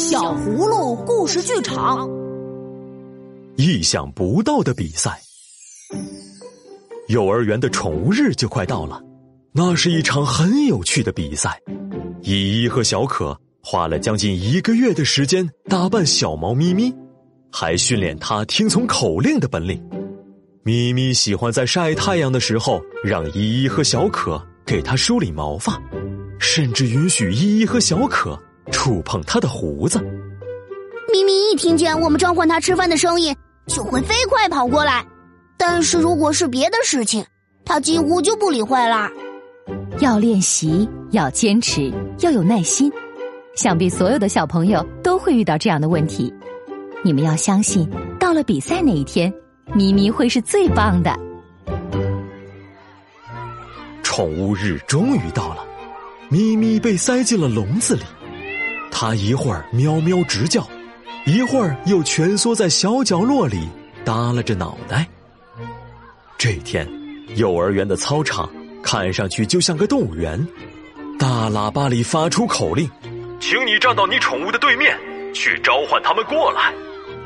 小葫芦故事剧场，意想不到的比赛。幼儿园的宠物日就快到了，那是一场很有趣的比赛。依依和小可花了将近一个月的时间打扮小猫咪咪，还训练它听从口令的本领。咪咪喜欢在晒太阳的时候让依依和小可给它梳理毛发，甚至允许依依和小可触碰他的胡子。咪咪一听见我们召唤它吃饭的声音，就会飞快跑过来。但是如果是别的事情，它几乎就不理会啦。要练习，要坚持，要有耐心。想必所有的小朋友都会遇到这样的问题。你们要相信，到了比赛那一天，咪咪会是最棒的。宠物日终于到了，咪咪被塞进了笼子里，它一会儿喵喵直叫，一会儿又蜷缩在小角落里耷拉着脑袋。这天，幼儿园的操场看上去就像个动物园。大喇叭里发出口令：“请你站到你宠物的对面，去召唤他们过来。”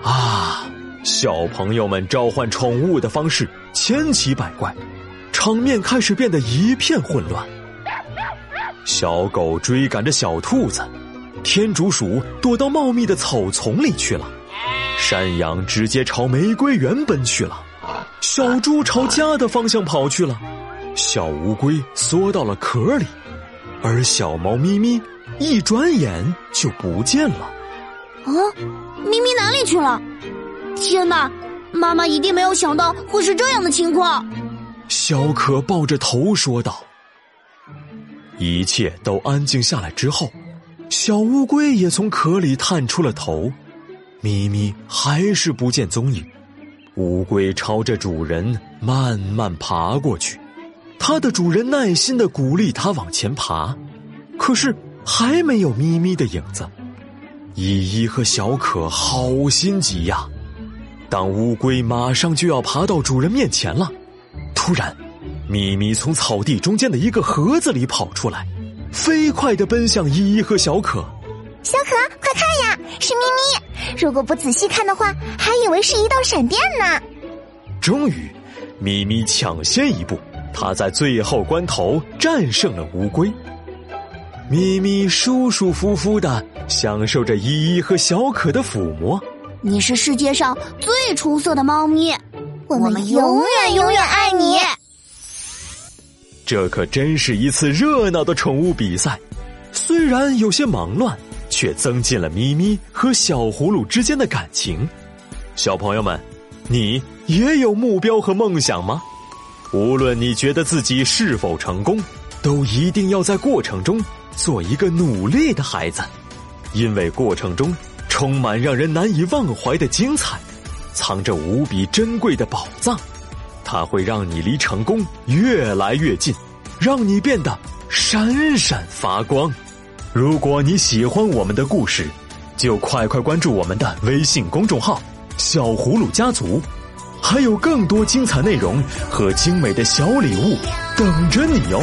啊，小朋友们召唤宠物的方式千奇百怪，场面开始变得一片混乱。小狗追赶着小兔子，天竺鼠躲到茂密的草丛里去了，山羊直接朝玫瑰园奔去了。小猪朝家的方向跑去了，小乌龟缩到了壳里，而小猫咪咪一转眼就不见了。啊，咪咪哪里去了？天哪，妈妈一定没有想到会是这样的情况。小可抱着头说道。一切都安静下来之后，小乌龟也从壳里探出了头，咪咪还是不见踪影。乌龟朝着主人慢慢爬过去，它的主人耐心的鼓励它往前爬，可是还没有咪咪的影子。依依和小可好心急呀！当乌龟马上就要爬到主人面前了，突然，咪咪从草地中间的一个盒子里跑出来，飞快的奔向依依和小可。小可，快看呀，是咪咪！如果不仔细看的话，还以为是一道闪电呢。终于，咪咪抢先一步，它在最后关头战胜了乌龟。咪咪舒舒服服的享受着依依和小可的抚摸。你是世界上最出色的猫咪，我们永远永远爱你。这可真是一次热闹的宠物比赛，虽然有些忙乱。却增进了咪咪和小葫芦之间的感情。小朋友们，你也有目标和梦想吗？无论你觉得自己是否成功，都一定要在过程中做一个努力的孩子，因为过程中充满让人难以忘怀的精彩，藏着无比珍贵的宝藏，它会让你离成功越来越近，让你变得闪闪发光。如果你喜欢我们的故事，就快快关注我们的微信公众号“小葫芦家族”，还有更多精彩内容和精美的小礼物等着你哟。